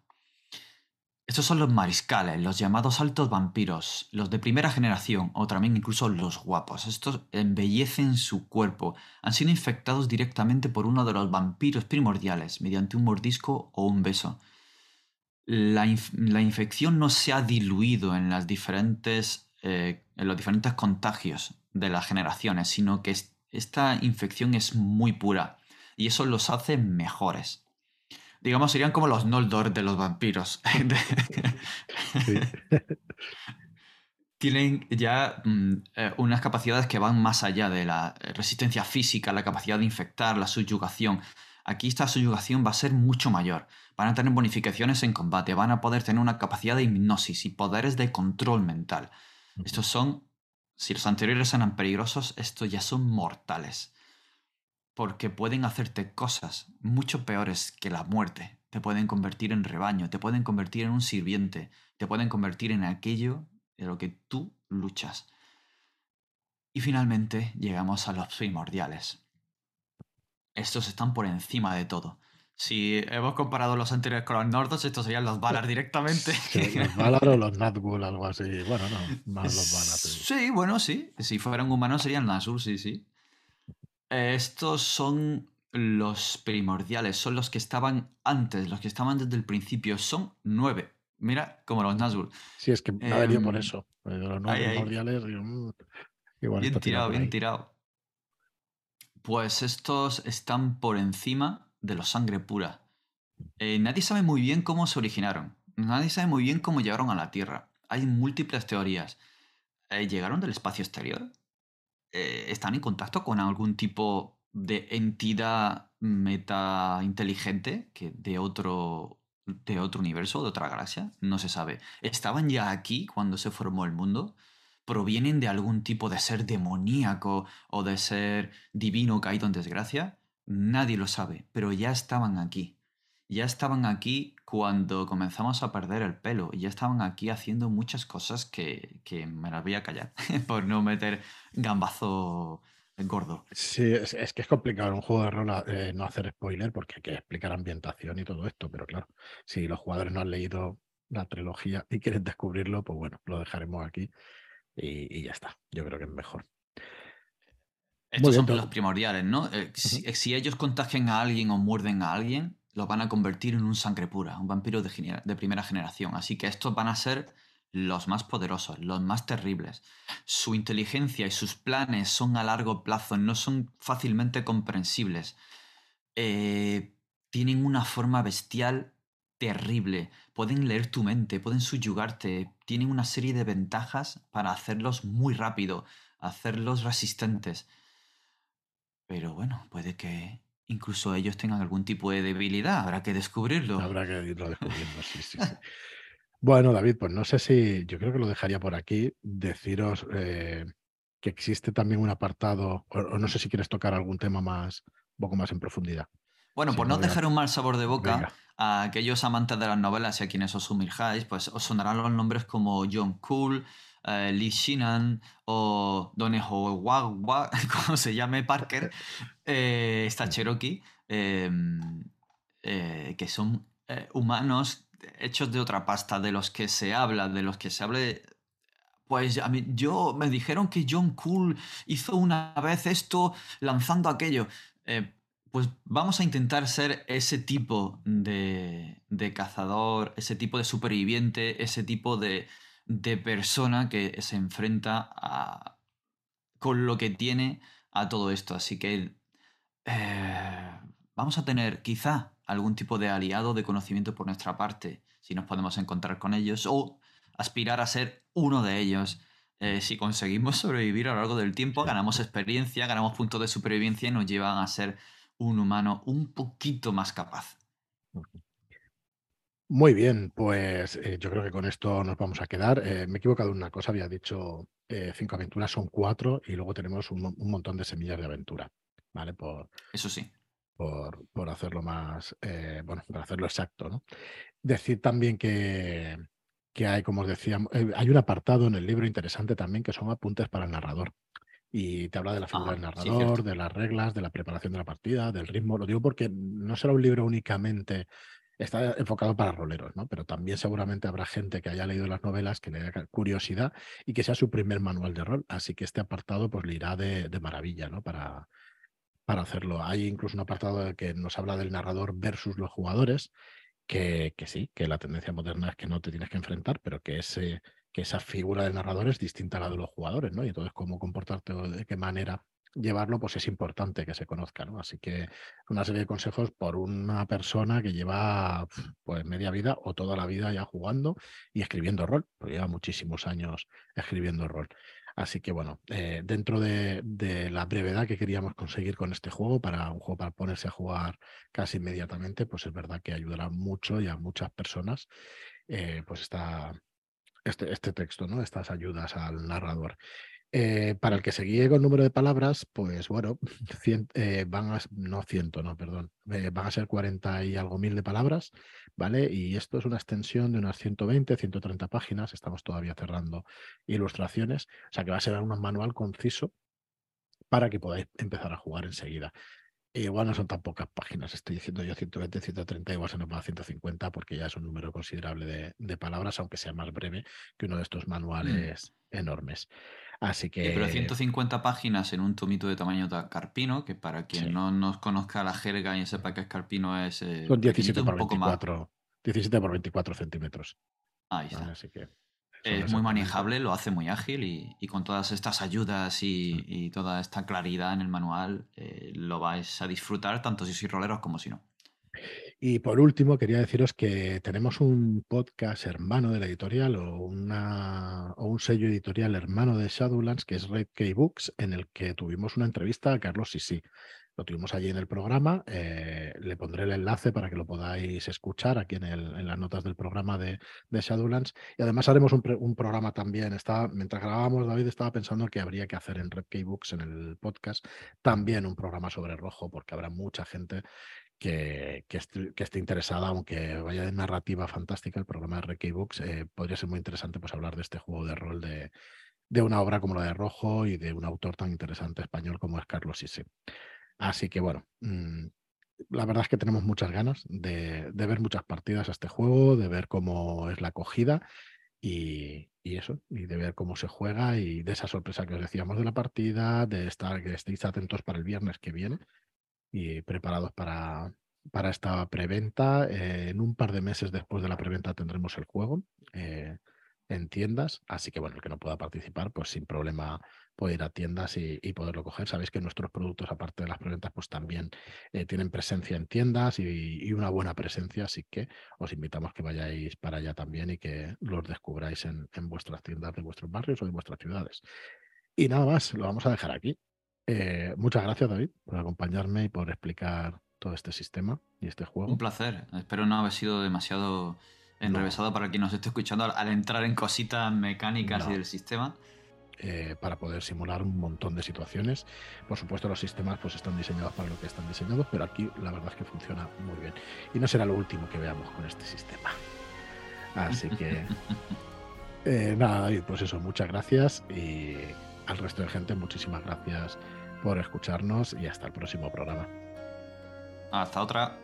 Estos son los mariscales, los llamados altos vampiros, los de primera generación o también incluso los guapos. Estos embellecen su cuerpo. Han sido infectados directamente por uno de los vampiros primordiales mediante un mordisco o un beso. La, infección no se ha diluido en, las diferentes, eh, en los diferentes contagios de las generaciones, sino que esta infección es muy pura y eso los hace mejores. Digamos, serían como los Noldor de los vampiros. Tienen ya mm, eh, unas capacidades que van más allá de la resistencia física, la capacidad de infectar, la subyugación. Aquí esta subyugación va a ser mucho mayor. Van a tener bonificaciones en combate, van a poder tener una capacidad de hipnosis y poderes de control mental. Estos son, si los anteriores eran peligrosos, estos ya son mortales. Porque pueden hacerte cosas mucho peores que la muerte. Te pueden convertir en rebaño, te pueden convertir en un sirviente, te pueden convertir en aquello de lo que tú luchas. Y finalmente llegamos a los primordiales. Estos están por encima de todo. Si hemos comparado los anteriores con los Nordos, estos serían los Valar directamente. los Valar o los Nazgûl, algo así. Bueno, no, más los Valar. Sí. bueno, sí. Si fueran humanos serían Nazgûl, sí, sí. Estos son los primordiales, son los que estaban antes, los que estaban desde el principio. Son nueve. Mira, como los Nazgûl. Sí, es que me ha venido por em, eso. Los nueve primordiales. Mm, bien tirado, bien tirado. Pues estos están por encima de los sangre pura. Eh, nadie sabe muy bien cómo se originaron. Nadie sabe muy bien cómo llegaron a la Tierra. Hay múltiples teorías. Eh, ¿Llegaron del espacio exterior? Eh, ¿Están en contacto con algún tipo de entidad meta inteligente que de otro, de otro universo, de otra galaxia? No se sabe. ¿Estaban ya aquí cuando se formó el mundo? provienen de algún tipo de ser demoníaco o de ser divino caído en desgracia? Nadie lo sabe, pero ya estaban aquí. Ya estaban aquí cuando comenzamos a perder el pelo. Y ya estaban aquí haciendo muchas cosas que, me las voy a callar por no meter gambazo gordo. Sí, es, que es complicado en un juego de rol eh, no hacer spoiler porque hay que explicar ambientación y todo esto, pero claro, si los jugadores no han leído la trilogía y quieren descubrirlo, pues bueno, lo dejaremos aquí y, ya está. Yo creo que es mejor. Estos son los primordiales, ¿no? Eh, si, ellos contagian a alguien o muerden a alguien, los van a convertir en un sangre pura, un vampiro de, primera generación. Así que estos van a ser los más poderosos, los más terribles. Su inteligencia y sus planes son a largo plazo, no son fácilmente comprensibles. Eh, tienen una forma bestial terrible. Pueden leer tu mente, pueden subyugarte, tienen una serie de ventajas para hacerlos muy rápido, hacerlos resistentes. Pero bueno, puede que incluso ellos tengan algún tipo de debilidad, habrá que descubrirlo. Habrá que irlo descubriendo, sí, sí, Bueno, David, pues no sé si yo creo que lo dejaría por aquí. Deciros eh, que existe también un apartado, o, no sé si quieres tocar algún tema más, un poco más en profundidad. Bueno, por no dejar un mal sabor de boca, a aquellos amantes de las novelas y a quienes os sumirjáis, pues os sonarán los nombres como John Cool, eh, Lee Shinan o Doneho como se llame Parker, eh, está Cherokee, em, eh, que son humanos hechos de otra pasta, de los que se habla, de los que se hable pues a mí, yo me dijeron que John Cool hizo una vez esto lanzando aquello. Pues vamos a intentar ser ese tipo de, cazador, ese tipo de superviviente, ese tipo de, persona que se enfrenta con lo que tiene a todo esto. Así que eh, vamos a tener quizá algún tipo de aliado de conocimiento por nuestra parte, si nos podemos encontrar con ellos, o aspirar a ser uno de ellos. Eh, si conseguimos sobrevivir a lo largo del tiempo, ganamos experiencia, ganamos puntos de supervivencia y nos llevan a ser un humano un poquito más capaz. Muy bien, pues eh, yo creo que con esto nos vamos a quedar. Eh, me he equivocado en una cosa, había dicho eh, cinco aventuras, son cuatro y luego tenemos un, montón de semillas de aventura, ¿vale? Por, Eso sí. Por, por hacerlo más, bueno, para hacerlo exacto, ¿no? Decir también que, que hay, como os decía, hay un apartado en el libro interesante también que son apuntes para el narrador y te habla de la figura del narrador, de las reglas, de la preparación de la partida, del ritmo. Lo digo porque no será un libro únicamente, está enfocado para roleros, ¿no? Pero también seguramente habrá gente que haya leído las novelas, que le dé curiosidad y que sea su primer manual de rol. Así que este apartado pues le irá de, maravilla, ¿no? Para, para hacerlo. Hay incluso un apartado que nos habla del narrador versus los jugadores, que, que sí, que la tendencia moderna es que no te tienes que enfrentar, pero que ese que esa figura del narrador es distinta a la de los jugadores, ¿no? Y entonces cómo comportarte o de qué manera llevarlo, pues es importante que se conozca, ¿no? Así que una serie de consejos por una persona que lleva pues media vida o toda la vida ya jugando y escribiendo rol, porque lleva muchísimos años escribiendo rol. Así que bueno, eh, dentro de, la brevedad que queríamos conseguir con este juego, para un juego para ponerse a jugar casi inmediatamente, pues es verdad que ayudará mucho y a muchas personas, eh, pues está este, este texto, ¿no? Estas ayudas al narrador. Eh, para el que se guíe con número de palabras, pues bueno, eh, van a, no ciento, no, perdón, eh, van a ser 40 y algo mil de palabras, ¿vale? Y esto es una extensión de unas 120, 130 páginas, estamos todavía cerrando ilustraciones, o sea que va a ser un manual conciso para que podáis empezar a jugar enseguida. Igual no son tan pocas páginas, estoy diciendo yo 120, 130, igual se nos va a 150 porque ya es un número considerable de, palabras, aunque sea más breve que uno de estos mm. manuales enormes. Así que. pero 150 páginas en un tomito de tamaño carpino, que para quien no nos conozca la jerga y sepa que es carpino es. Eh, Son 17 por, 24, 17 por 24 centímetros. Ahí está. Así que es muy manejable, lo hace muy ágil y, con todas estas ayudas y, toda esta claridad en el manual eh, lo vais a disfrutar tanto si sois roleros como si no. Y por último, quería deciros que tenemos un podcast hermano de la editorial o, un sello editorial hermano de Shadowlands, que es Red Key Books, en el que tuvimos una entrevista a Carlos Sisi. Lo tuvimos allí en el programa. Eh, le pondré el enlace para que lo podáis escuchar aquí en, las notas del programa de, Shadowlands. Y además haremos un, programa también. Estaba, mientras grabábamos, David estaba pensando que habría que hacer en Red Key Books, en el podcast, también un programa sobre rojo, porque habrá mucha gente que, esté, interesada, aunque vaya de narrativa fantástica, el programa de Reiki Books, eh, podría ser muy interesante pues, hablar de este juego de rol de, una obra como la de Rojo y de un autor tan interesante español como es Carlos Sisi. Así que bueno, mm, la verdad es que tenemos muchas ganas de, ver muchas partidas a este juego, de ver cómo es la acogida y, eso, y de ver cómo se juega y de esa sorpresa que os decíamos de la partida, de estar que estéis atentos para el viernes que viene, y preparados para, para esta preventa. Eh, en un par de meses después de la preventa tendremos el juego eh, en tiendas, así que bueno, el que no pueda participar, pues sin problema puede ir a tiendas y, poderlo coger. Sabéis que nuestros productos, aparte de las preventas, pues también eh, tienen presencia en tiendas y, una buena presencia, así que os invitamos que vayáis para allá también y que los descubráis en, en vuestras tiendas de vuestros barrios o de vuestras ciudades. Y nada más, lo vamos a dejar aquí. Eh, muchas gracias, David, por acompañarme y por explicar todo este sistema y este juego. Un placer. Espero no haber sido demasiado enrevesado para quien nos esté escuchando al, entrar en cositas mecánicas y del sistema. Eh, para poder simular un montón de situaciones. Por supuesto, los sistemas pues, están diseñados para lo que están diseñados, pero aquí la verdad es que funciona muy bien. Y no será lo último que veamos con este sistema. Así que, eh, nada, David, pues eso, muchas gracias y al resto de gente, muchísimas gracias por escucharnos y hasta el próximo programa. Hasta otra.